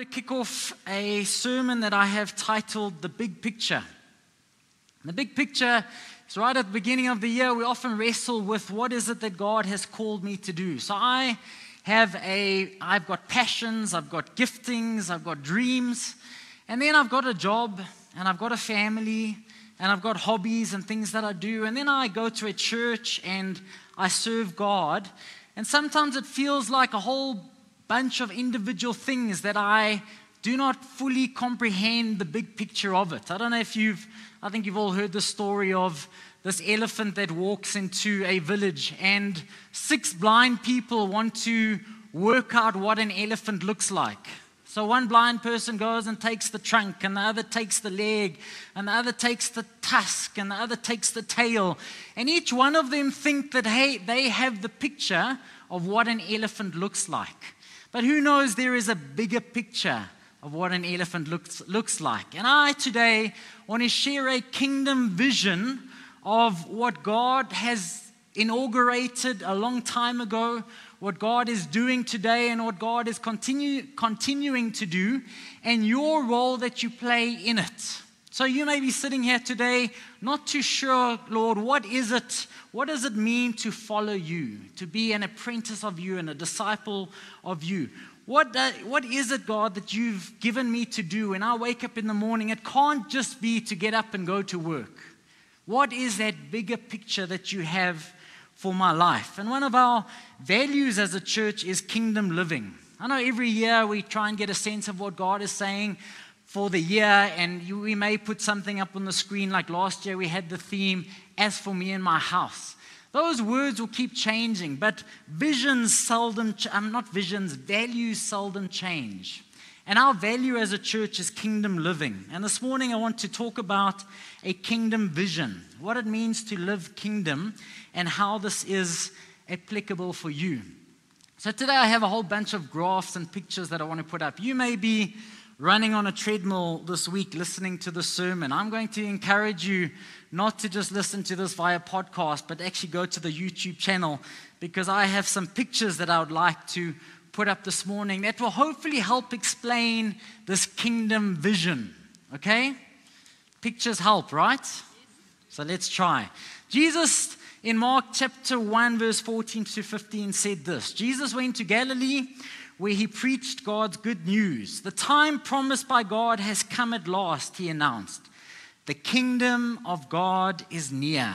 to kick off a sermon that I have titled The Big Picture. The big picture is right at the beginning of the year. We often wrestle with what is it that God has called me to do. So I have a, I've got passions, I've got giftings, I've got dreams, and then I've got a job, and I've got a family, and I've got hobbies and things that I do, and then I go to a church and I serve God. And sometimes it feels like a whole bunch of individual things that I do not fully comprehend the big picture of it. I don't know if you've, I think you've all heard the story of this elephant that walks into a village, and six blind people want to work out what an elephant looks like. So one blind person goes and takes the trunk, and the other takes the leg, and the other takes the tusk, and the other takes the tail. And each one of them think that, hey, they have the picture of what an elephant looks like. But who knows, there is a bigger picture of what an elephant looks, looks like. And I today want to share a kingdom vision of what God has inaugurated a long time ago, what God is doing today, and what God is continue, continuing to do, and your role that you play in it. So you may be sitting here today not too sure, Lord, what is it? What does it mean to follow you, to be an apprentice of you and a disciple of you? What, uh, what is it, God, that you've given me to do? When I wake up in the morning, it can't just be to get up and go to work. What is that bigger picture that you have for my life? And one of our values as a church is kingdom living. I know every year we try and get a sense of what God is saying for the year, and you, we may put something up on the screen like last year we had the theme, As for me and my house. Those words will keep changing, but visions seldom, ch- um, not visions, values seldom change. And our value as a church is kingdom living. And this morning I want to talk about a kingdom vision, what it means to live kingdom, and how this is applicable for you. So today I have a whole bunch of graphs and pictures that I want to put up. You may be running on a treadmill this week listening to the sermon, I'm going to encourage you not to just listen to this via podcast, but actually go to the YouTube channel because I have some pictures that I would like to put up this morning that will hopefully help explain this kingdom vision. Okay? Pictures help, right? So let's try. Jesus in Mark chapter 1, verse 14 to 15 said this Jesus went to Galilee where he preached God's good news. The time promised by God has come at last, he announced. The kingdom of God is near.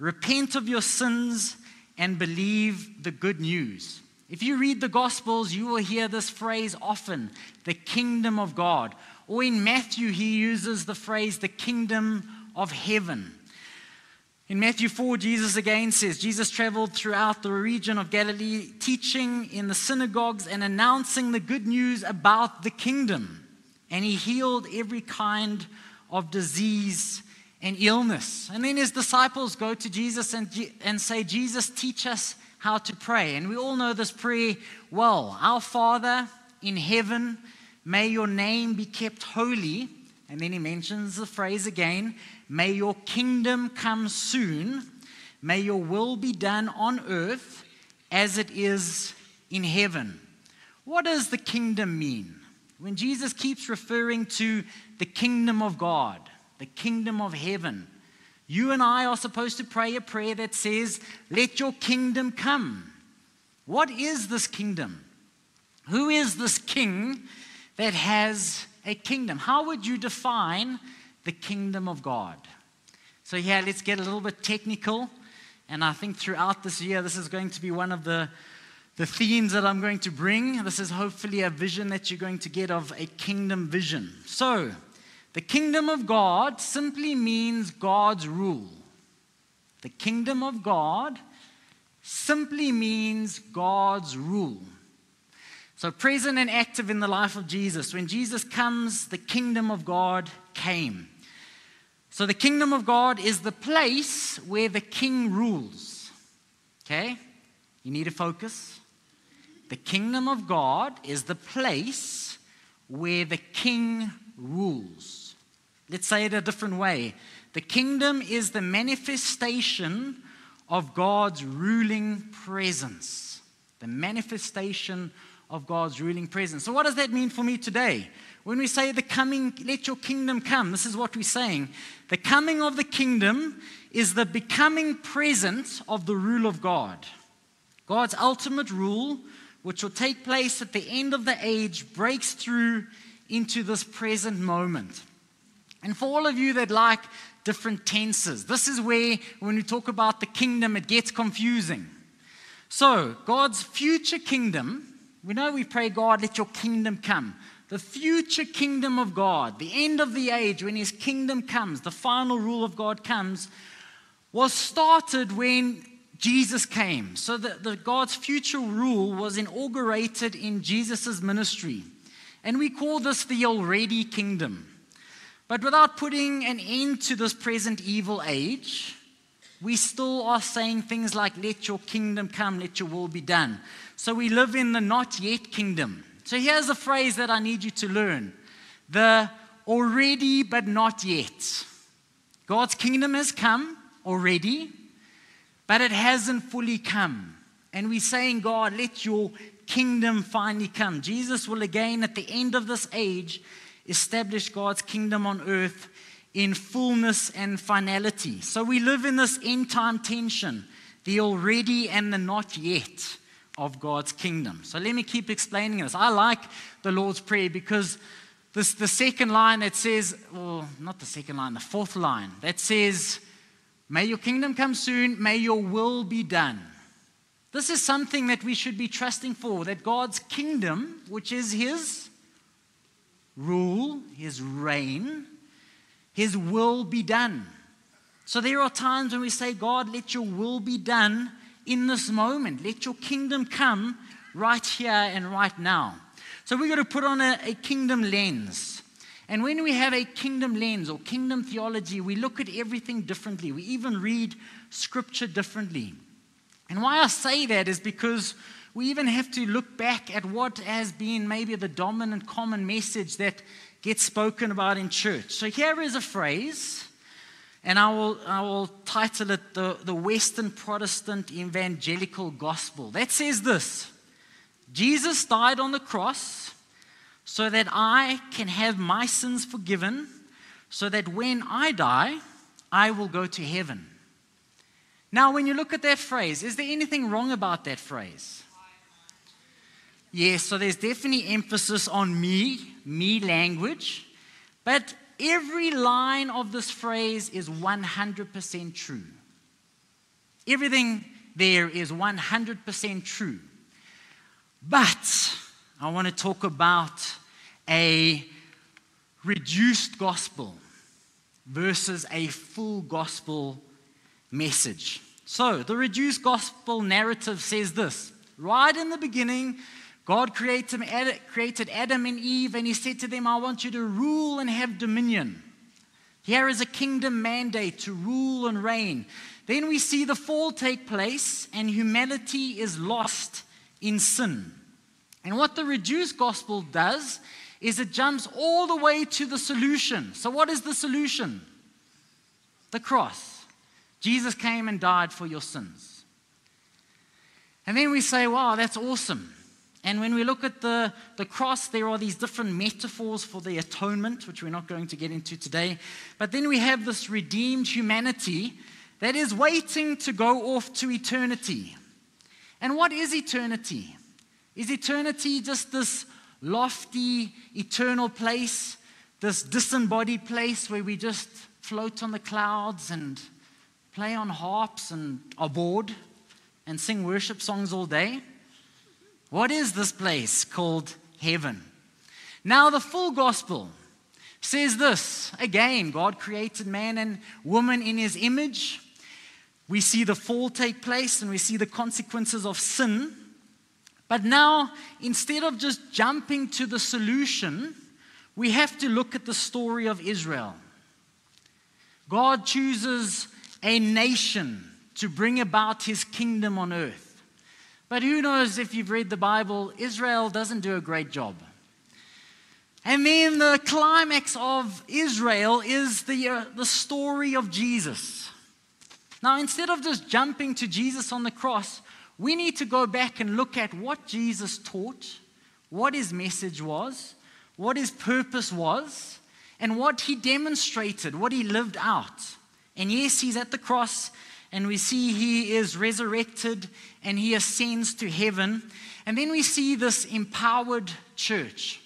Repent of your sins and believe the good news. If you read the Gospels, you will hear this phrase often the kingdom of God. Or in Matthew, he uses the phrase the kingdom of heaven. In Matthew 4, Jesus again says, Jesus traveled throughout the region of Galilee, teaching in the synagogues and announcing the good news about the kingdom. And he healed every kind of disease and illness. And then his disciples go to Jesus and, and say, Jesus, teach us how to pray. And we all know this prayer well. Our Father in heaven, may your name be kept holy. And then he mentions the phrase again May your kingdom come soon. May your will be done on earth as it is in heaven. What does the kingdom mean? When Jesus keeps referring to the kingdom of God, the kingdom of heaven, you and I are supposed to pray a prayer that says, Let your kingdom come. What is this kingdom? Who is this king that has a kingdom? How would you define the kingdom of God. So, yeah, let's get a little bit technical. And I think throughout this year, this is going to be one of the, the themes that I'm going to bring. This is hopefully a vision that you're going to get of a kingdom vision. So, the kingdom of God simply means God's rule. The kingdom of God simply means God's rule. So, present and active in the life of Jesus. When Jesus comes, the kingdom of God came. So, the kingdom of God is the place where the king rules. Okay? You need to focus. The kingdom of God is the place where the king rules. Let's say it a different way. The kingdom is the manifestation of God's ruling presence. The manifestation of God's ruling presence. So, what does that mean for me today? When we say the coming, let your kingdom come, this is what we're saying. The coming of the kingdom is the becoming present of the rule of God. God's ultimate rule, which will take place at the end of the age, breaks through into this present moment. And for all of you that like different tenses, this is where, when we talk about the kingdom, it gets confusing. So, God's future kingdom, we know we pray, God, let your kingdom come the future kingdom of God, the end of the age, when his kingdom comes, the final rule of God comes, was started when Jesus came. So that the God's future rule was inaugurated in Jesus' ministry. And we call this the already kingdom. But without putting an end to this present evil age, we still are saying things like, Let your kingdom come, let your will be done. So we live in the not yet kingdom. So here's a phrase that I need you to learn the already but not yet. God's kingdom has come already, but it hasn't fully come. And we're saying, God, let your kingdom finally come. Jesus will again, at the end of this age, establish God's kingdom on earth in fullness and finality. So we live in this end time tension the already and the not yet of God's kingdom. So let me keep explaining this. I like the Lord's Prayer because this, the second line that says, well, not the second line, the fourth line that says, May your kingdom come soon, may your will be done. This is something that we should be trusting for that God's kingdom, which is His rule, His reign, His will be done. So there are times when we say, God, let your will be done in this moment. Let your kingdom come right here and right now. So we've got to put on a, a kingdom lens. And when we have a kingdom lens or kingdom theology, we look at everything differently. We even read scripture differently. And why I say that is because we even have to look back at what has been maybe the dominant common message that gets spoken about in church. So here is a phrase and I will, I will title it the, the Western Protestant Evangelical Gospel. That says this Jesus died on the cross so that I can have my sins forgiven, so that when I die, I will go to heaven. Now, when you look at that phrase, is there anything wrong about that phrase? Yes, so there's definitely emphasis on me, me language. But every line of this phrase is 100% true. Everything there is 100% true. But I want to talk about a reduced gospel versus a full gospel message. So, the reduced gospel narrative says this right in the beginning, God created, Adam and Eve, and He said to them, I want you to rule and have dominion. Here is a kingdom mandate to rule and reign. Then we see the fall take place, and humanity is lost in sin. And what the reduced gospel does is it jumps all the way to the solution. So, what is the solution? The cross. Jesus came and died for your sins. And then we say, wow, that's awesome. And when we look at the, the cross, there are these different metaphors for the atonement, which we're not going to get into today. But then we have this redeemed humanity that is waiting to go off to eternity. And what is eternity? Is eternity just this lofty, eternal place, this disembodied place where we just float on the clouds and play on harps and are bored and sing worship songs all day? What is this place called heaven? Now, the full gospel says this again, God created man and woman in his image. We see the fall take place and we see the consequences of sin. But now, instead of just jumping to the solution, we have to look at the story of Israel. God chooses a nation to bring about his kingdom on earth. But who knows if you've read the Bible, Israel doesn't do a great job. And then the climax of Israel is the, uh, the story of Jesus. Now, instead of just jumping to Jesus on the cross, we need to go back and look at what Jesus taught, what his message was, what his purpose was, and what he demonstrated, what he lived out. And yes, he's at the cross, and we see he is resurrected and he ascends to heaven. And then we see this empowered church,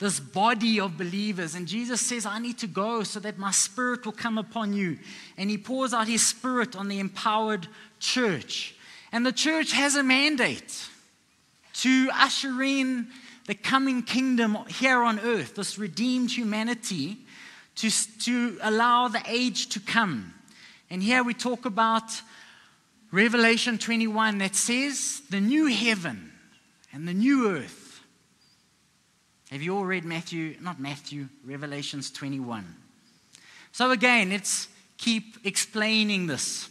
this body of believers. And Jesus says, I need to go so that my spirit will come upon you. And he pours out his spirit on the empowered church. And the church has a mandate to usher in the coming kingdom here on earth, this redeemed humanity, to, to allow the age to come. And here we talk about Revelation 21 that says, the new heaven and the new earth. Have you all read Matthew, not Matthew, Revelations 21? So again, let's keep explaining this.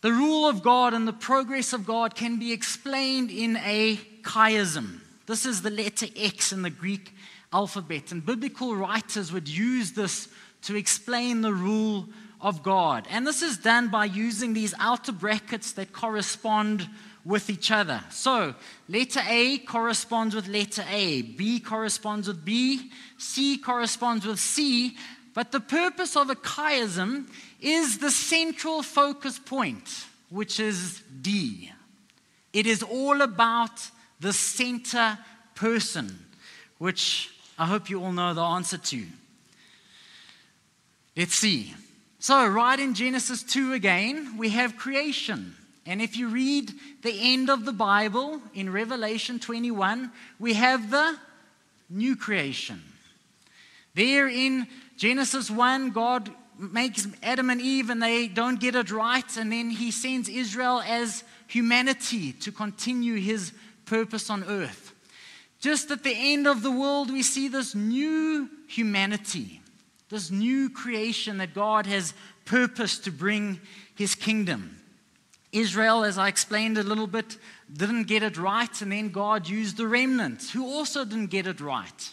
The rule of God and the progress of God can be explained in a chiasm. This is the letter X in the Greek alphabet. And biblical writers would use this to explain the rule of God. And this is done by using these outer brackets that correspond with each other. So, letter A corresponds with letter A, B corresponds with B, C corresponds with C. But the purpose of a chiasm is the central focus point, which is D. It is all about the center person, which I hope you all know the answer to. Let's see. So, right in Genesis 2 again, we have creation. And if you read the end of the Bible in Revelation 21, we have the new creation. There in Genesis 1, God makes Adam and Eve and they don't get it right, and then he sends Israel as humanity to continue his purpose on earth. Just at the end of the world, we see this new humanity, this new creation that God has purposed to bring his kingdom. Israel, as I explained a little bit, didn't get it right, and then God used the remnant who also didn't get it right.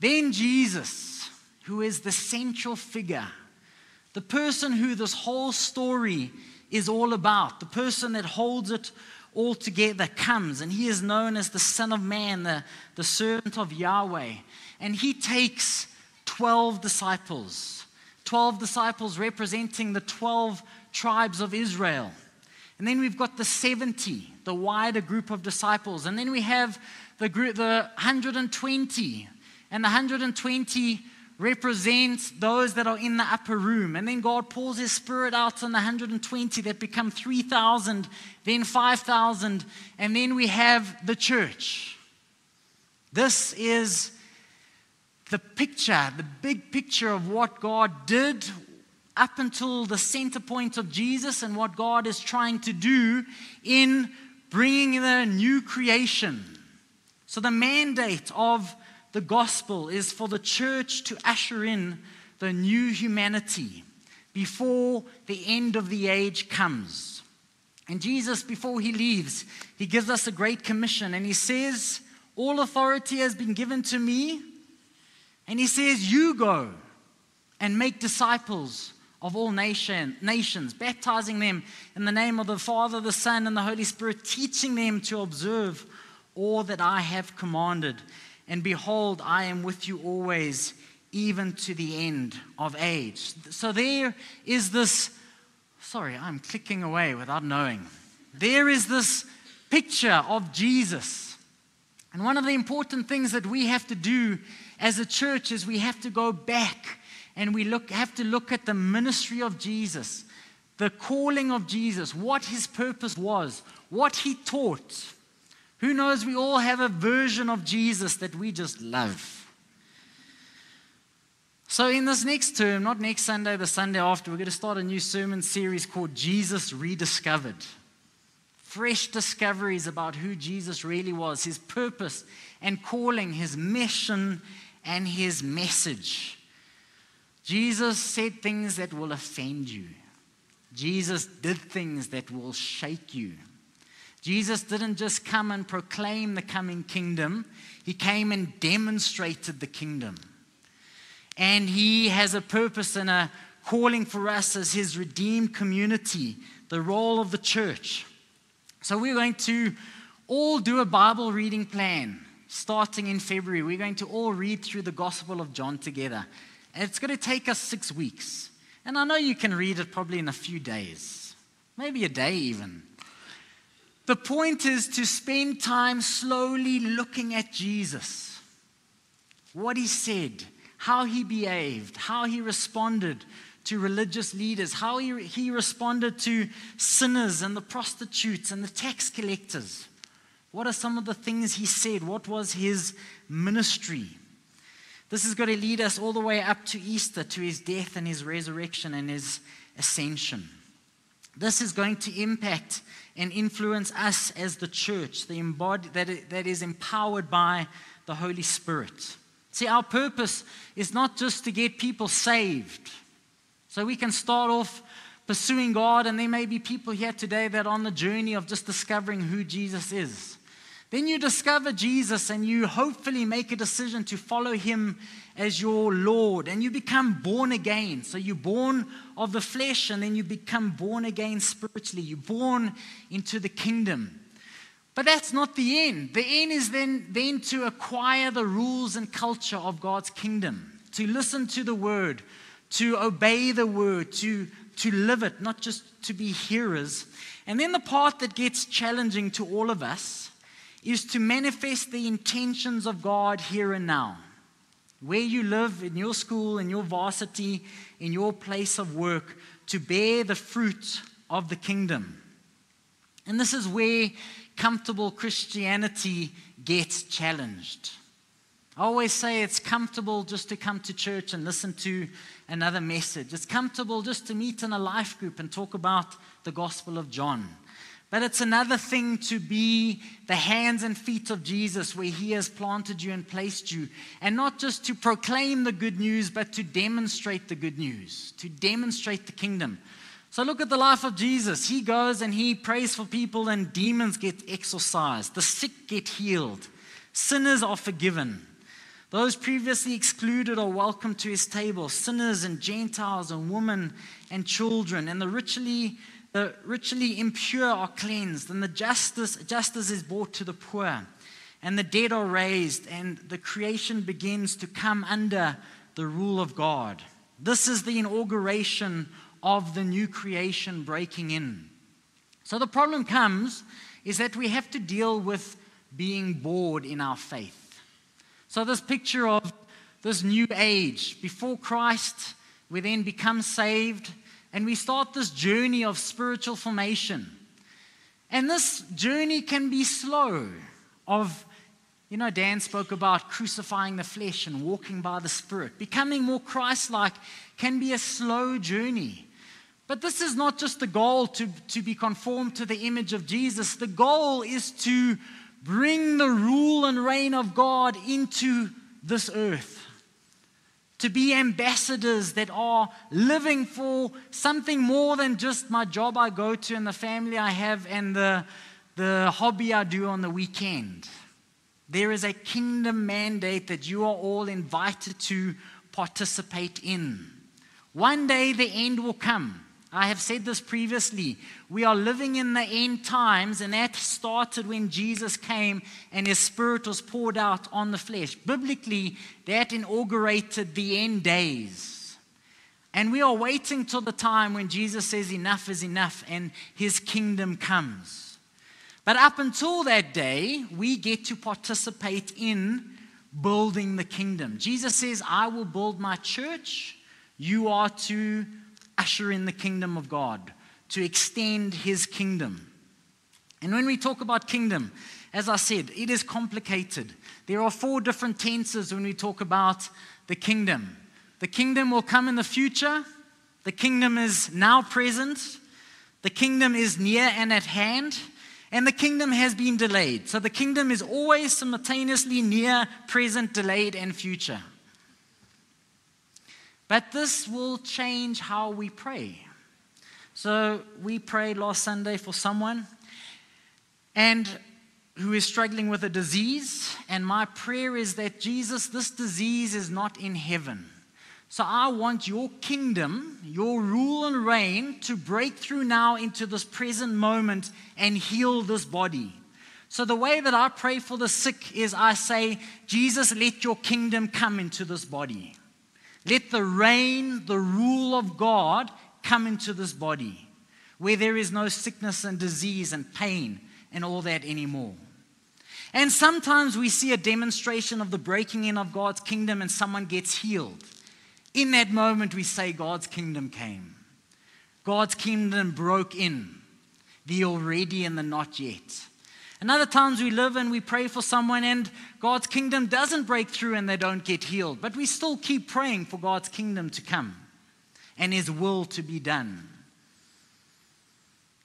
Then Jesus, who is the central figure, the person who this whole story is all about, the person that holds it all together, comes, and he is known as the Son of Man, the, the servant of Yahweh. And he takes 12 disciples, 12 disciples representing the 12 tribes of Israel. And then we've got the 70, the wider group of disciples. And then we have the group, the 120. And the 120 represents those that are in the upper room. And then God pours his spirit out on the 120 that become 3,000, then 5,000, and then we have the church. This is the picture, the big picture of what God did up until the center point of Jesus and what God is trying to do in bringing the new creation. So, the mandate of the gospel is for the church to usher in the new humanity before the end of the age comes. And Jesus, before he leaves, he gives us a great commission and he says, All authority has been given to me. And he says, You go and make disciples of all nation, nations, baptizing them in the name of the Father, the Son, and the Holy Spirit, teaching them to observe all that I have commanded. And behold, I am with you always, even to the end of age. So there is this, sorry, I'm clicking away without knowing. There is this picture of Jesus. And one of the important things that we have to do as a church is we have to go back and we look, have to look at the ministry of Jesus, the calling of Jesus, what his purpose was, what he taught who knows, we all have a version of Jesus that we just love. So, in this next term, not next Sunday, the Sunday after, we're going to start a new sermon series called Jesus Rediscovered. Fresh discoveries about who Jesus really was, his purpose and calling, his mission and his message. Jesus said things that will offend you, Jesus did things that will shake you. Jesus didn't just come and proclaim the coming kingdom, he came and demonstrated the kingdom. And he has a purpose and a calling for us as his redeemed community, the role of the church. So we're going to all do a Bible reading plan starting in February. We're going to all read through the Gospel of John together. And it's going to take us six weeks. And I know you can read it probably in a few days, maybe a day even. The point is to spend time slowly looking at Jesus, what he said, how he behaved, how he responded to religious leaders, how he, he responded to sinners and the prostitutes and the tax collectors. What are some of the things he said? What was his ministry? This is going to lead us all the way up to Easter, to his death and his resurrection and his ascension. This is going to impact and influence us as the church, the embodied, that, that is empowered by the Holy Spirit. See, our purpose is not just to get people saved. So we can start off pursuing God, and there may be people here today that are on the journey of just discovering who Jesus is. Then you discover Jesus and you hopefully make a decision to follow him as your Lord and you become born again. So you're born of the flesh and then you become born again spiritually. You're born into the kingdom. But that's not the end. The end is then, then to acquire the rules and culture of God's kingdom, to listen to the word, to obey the word, to, to live it, not just to be hearers. And then the part that gets challenging to all of us is to manifest the intentions of God here and now. Where you live, in your school, in your varsity, in your place of work, to bear the fruit of the kingdom. And this is where comfortable Christianity gets challenged. I always say it's comfortable just to come to church and listen to another message. It's comfortable just to meet in a life group and talk about the Gospel of John. But it's another thing to be the hands and feet of Jesus where he has planted you and placed you. And not just to proclaim the good news, but to demonstrate the good news, to demonstrate the kingdom. So look at the life of Jesus. He goes and he prays for people, and demons get exorcised, the sick get healed, sinners are forgiven. Those previously excluded are welcomed to his table sinners and Gentiles and women and children, and the richly the ritually impure are cleansed, and the justice, justice is brought to the poor, and the dead are raised, and the creation begins to come under the rule of God. This is the inauguration of the new creation breaking in. So the problem comes is that we have to deal with being bored in our faith. So, this picture of this new age, before Christ, we then become saved and we start this journey of spiritual formation. And this journey can be slow, of, you know, Dan spoke about crucifying the flesh and walking by the Spirit. Becoming more Christ like can be a slow journey. But this is not just the goal to, to be conformed to the image of Jesus. The goal is to bring the rule and reign of God into this earth to be ambassadors that are living for something more than just my job I go to and the family I have and the, the hobby I do on the weekend. There is a kingdom mandate that you are all invited to participate in. One day the end will come. I have said this previously. We are living in the end times, and that started when Jesus came and his spirit was poured out on the flesh. Biblically, that inaugurated the end days. And we are waiting till the time when Jesus says, Enough is enough, and his kingdom comes. But up until that day, we get to participate in building the kingdom. Jesus says, I will build my church. You are to usher in the kingdom of God, to extend his kingdom. And when we talk about kingdom, as I said, it is complicated. There are four different tenses when we talk about the kingdom. The kingdom will come in the future, the kingdom is now present, the kingdom is near and at hand, and the kingdom has been delayed. So the kingdom is always simultaneously near, present, delayed, and future. But this will change how we pray. So we prayed last Sunday for someone and who is struggling with a disease and my prayer is that Jesus this disease is not in heaven. So I want your kingdom, your rule and reign to break through now into this present moment and heal this body. So, the way that I pray for the sick is I say, Jesus, let your kingdom come into this body. Let the reign, the rule of God come into this body where there is no sickness and disease and pain and all that anymore. And sometimes we see a demonstration of the breaking in of God's kingdom and someone gets healed. In that moment, we say, God's kingdom came. God's kingdom broke in, the already and the not yet. And other times we live and we pray for someone, and God's kingdom doesn't break through and they don't get healed. But we still keep praying for God's kingdom to come and His will to be done.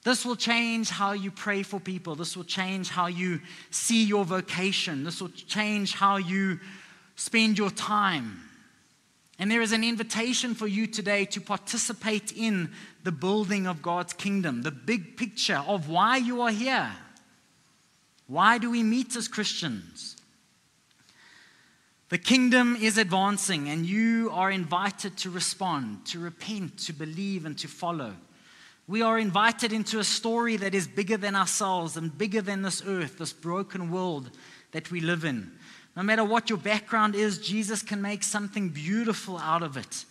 This will change how you pray for people. This will change how you see your vocation. This will change how you spend your time. And there is an invitation for you today to participate in the building of God's kingdom, the big picture of why you are here. Why do we meet as Christians? The kingdom is advancing, and you are invited to respond, to repent, to believe, and to follow. We are invited into a story that is bigger than ourselves and bigger than this earth, this broken world that we live in. No matter what your background is, Jesus can make something beautiful out of it.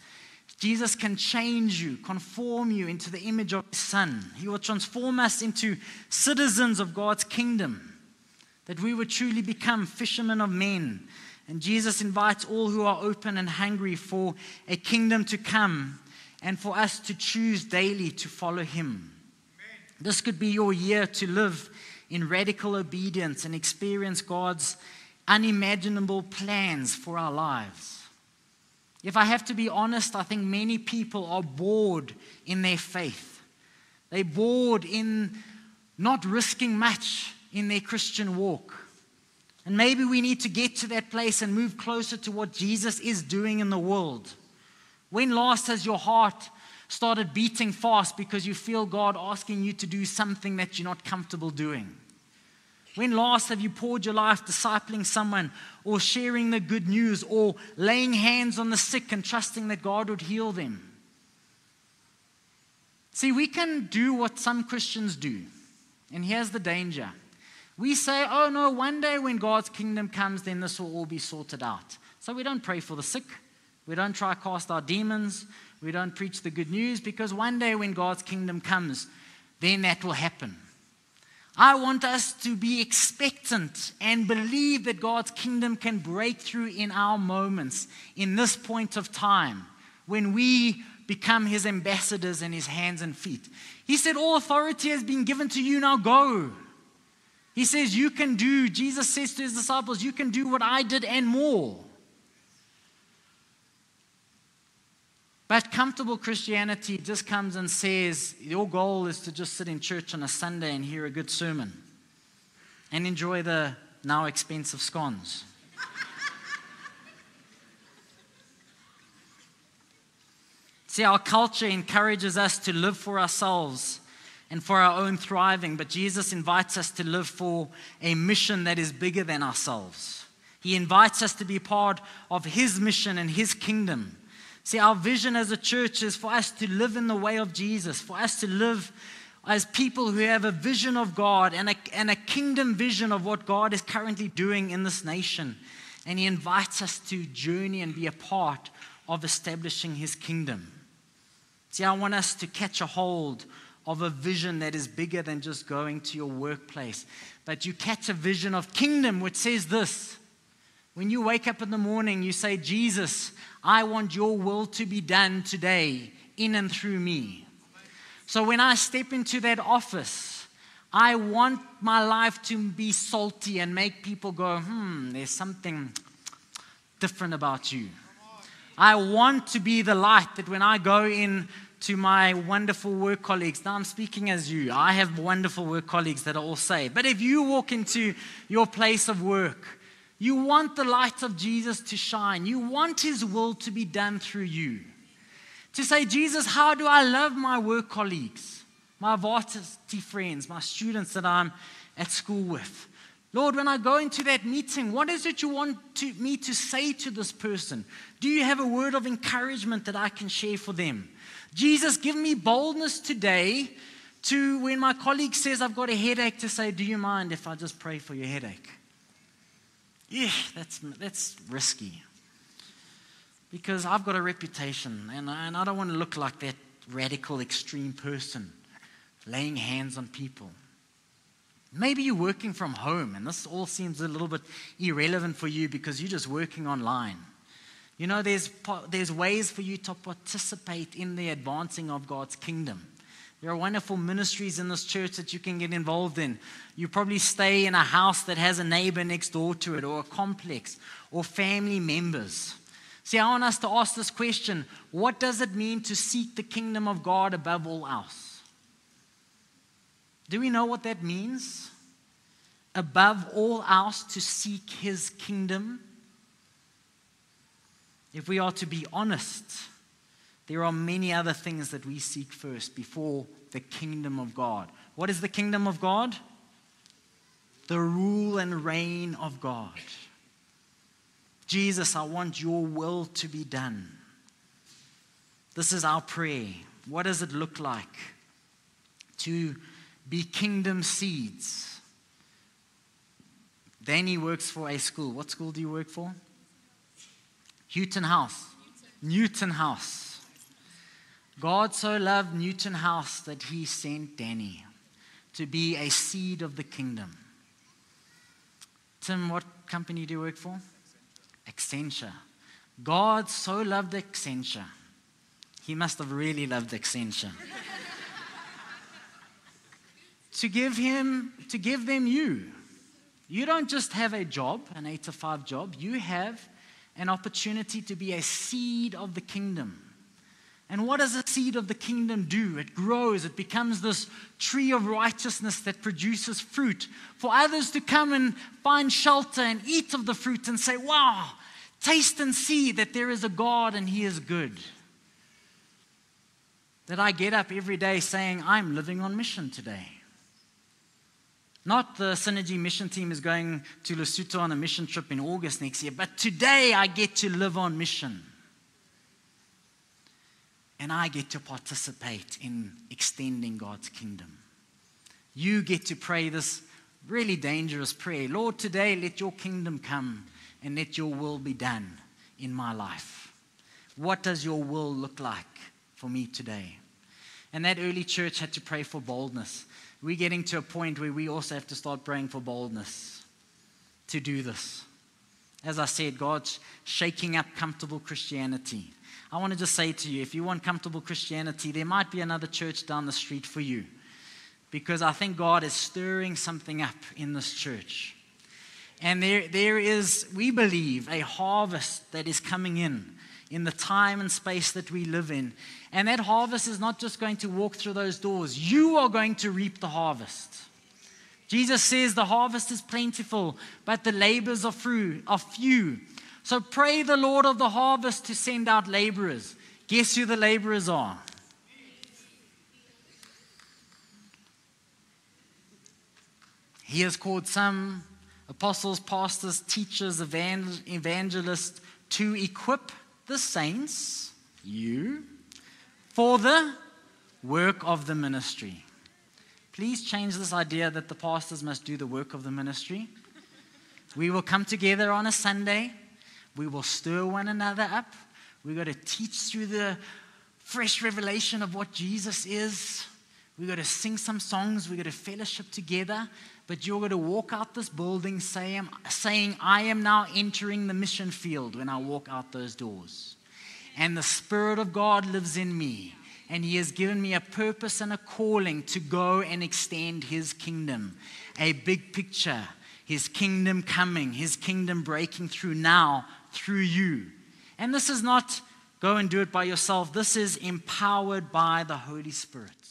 Jesus can change you, conform you into the image of His Son. He will transform us into citizens of God's kingdom, that we would truly become fishermen of men. And Jesus invites all who are open and hungry for a kingdom to come and for us to choose daily to follow Him. This could be your year to live in radical obedience and experience God's unimaginable plans for our lives. If I have to be honest, I think many people are bored in their faith. They're bored in not risking much in their Christian walk. And maybe we need to get to that place and move closer to what Jesus is doing in the world. When last has your heart started beating fast because you feel God asking you to do something that you're not comfortable doing? When last have you poured your life discipling someone or sharing the good news or laying hands on the sick and trusting that God would heal them? See, we can do what some Christians do. And here's the danger. We say, oh no, one day when God's kingdom comes, then this will all be sorted out. So we don't pray for the sick. We don't try to cast our demons. We don't preach the good news because one day when God's kingdom comes, then that will happen. I want us to be expectant and believe that God's kingdom can break through in our moments, in this point of time, when we become his ambassadors and his hands and feet. He said, All authority has been given to you, now go. He says, You can do, Jesus says to his disciples, You can do what I did and more. But comfortable Christianity just comes and says, Your goal is to just sit in church on a Sunday and hear a good sermon and enjoy the now expensive scones. See, our culture encourages us to live for ourselves and for our own thriving, but Jesus invites us to live for a mission that is bigger than ourselves. He invites us to be part of His mission and His kingdom. See, our vision as a church is for us to live in the way of Jesus, for us to live as people who have a vision of God and a, and a kingdom vision of what God is currently doing in this nation. And He invites us to journey and be a part of establishing His kingdom. See, I want us to catch a hold of a vision that is bigger than just going to your workplace. But you catch a vision of kingdom which says this when you wake up in the morning, you say, Jesus, I want your will to be done today in and through me. So when I step into that office, I want my life to be salty and make people go, hmm, there's something different about you. I want to be the light that when I go in to my wonderful work colleagues, now I'm speaking as you. I have wonderful work colleagues that are all saved. But if you walk into your place of work, you want the light of Jesus to shine. You want his will to be done through you. To say, Jesus, how do I love my work colleagues, my varsity friends, my students that I'm at school with? Lord, when I go into that meeting, what is it you want to, me to say to this person? Do you have a word of encouragement that I can share for them? Jesus, give me boldness today to when my colleague says I've got a headache to say, Do you mind if I just pray for your headache? Yeah, that's, that's risky. Because I've got a reputation and, and I don't want to look like that radical, extreme person laying hands on people. Maybe you're working from home and this all seems a little bit irrelevant for you because you're just working online. You know, there's, there's ways for you to participate in the advancing of God's kingdom. There are wonderful ministries in this church that you can get involved in. You probably stay in a house that has a neighbor next door to it, or a complex, or family members. See, I want us to ask this question What does it mean to seek the kingdom of God above all else? Do we know what that means? Above all else, to seek his kingdom? If we are to be honest, there are many other things that we seek first before the kingdom of God. What is the kingdom of God? The rule and reign of God. Jesus, I want your will to be done. This is our prayer. What does it look like to be kingdom seeds? Danny works for a school. What school do you work for? Houghton House. Newton, House. God so loved Newton House that he sent Danny to be a seed of the kingdom. Tim, what company do you work for? Accenture. God so loved Accenture. He must have really loved Accenture. to give him to give them you. You don't just have a job, an 8 to 5 job. You have an opportunity to be a seed of the kingdom. And what does a seed of the kingdom do? It grows, it becomes this tree of righteousness that produces fruit for others to come and find shelter and eat of the fruit and say, Wow, taste and see that there is a God and He is good. That I get up every day saying, I'm living on mission today. Not the Synergy mission team is going to Lesotho on a mission trip in August next year, but today I get to live on mission and I get to participate in extending God's kingdom. You get to pray this really dangerous prayer Lord, today let your kingdom come and let your will be done in my life. What does your will look like for me today? And that early church had to pray for boldness. We're getting to a point where we also have to start praying for boldness to do this. As I said, God's shaking up comfortable Christianity I want to just say to you if you want comfortable Christianity, there might be another church down the street for you. Because I think God is stirring something up in this church. And there, there is, we believe, a harvest that is coming in in the time and space that we live in. And that harvest is not just going to walk through those doors, you are going to reap the harvest. Jesus says the harvest is plentiful, but the labors are few. So pray the Lord of the harvest to send out laborers. Guess who the laborers are? He has called some apostles, pastors, teachers, evangelists to equip the saints, you, for the work of the ministry. Please change this idea that the pastors must do the work of the ministry. We will come together on a Sunday we will stir one another up. We've got to teach through the fresh revelation of what Jesus is. We've got to sing some songs. We've got to fellowship together. But you're going to walk out this building saying, I am now entering the mission field when I walk out those doors. And the Spirit of God lives in me. And He has given me a purpose and a calling to go and extend His kingdom. A big picture, His kingdom coming, His kingdom breaking through now through you. And this is not go and do it by yourself, this is empowered by the Holy Spirit.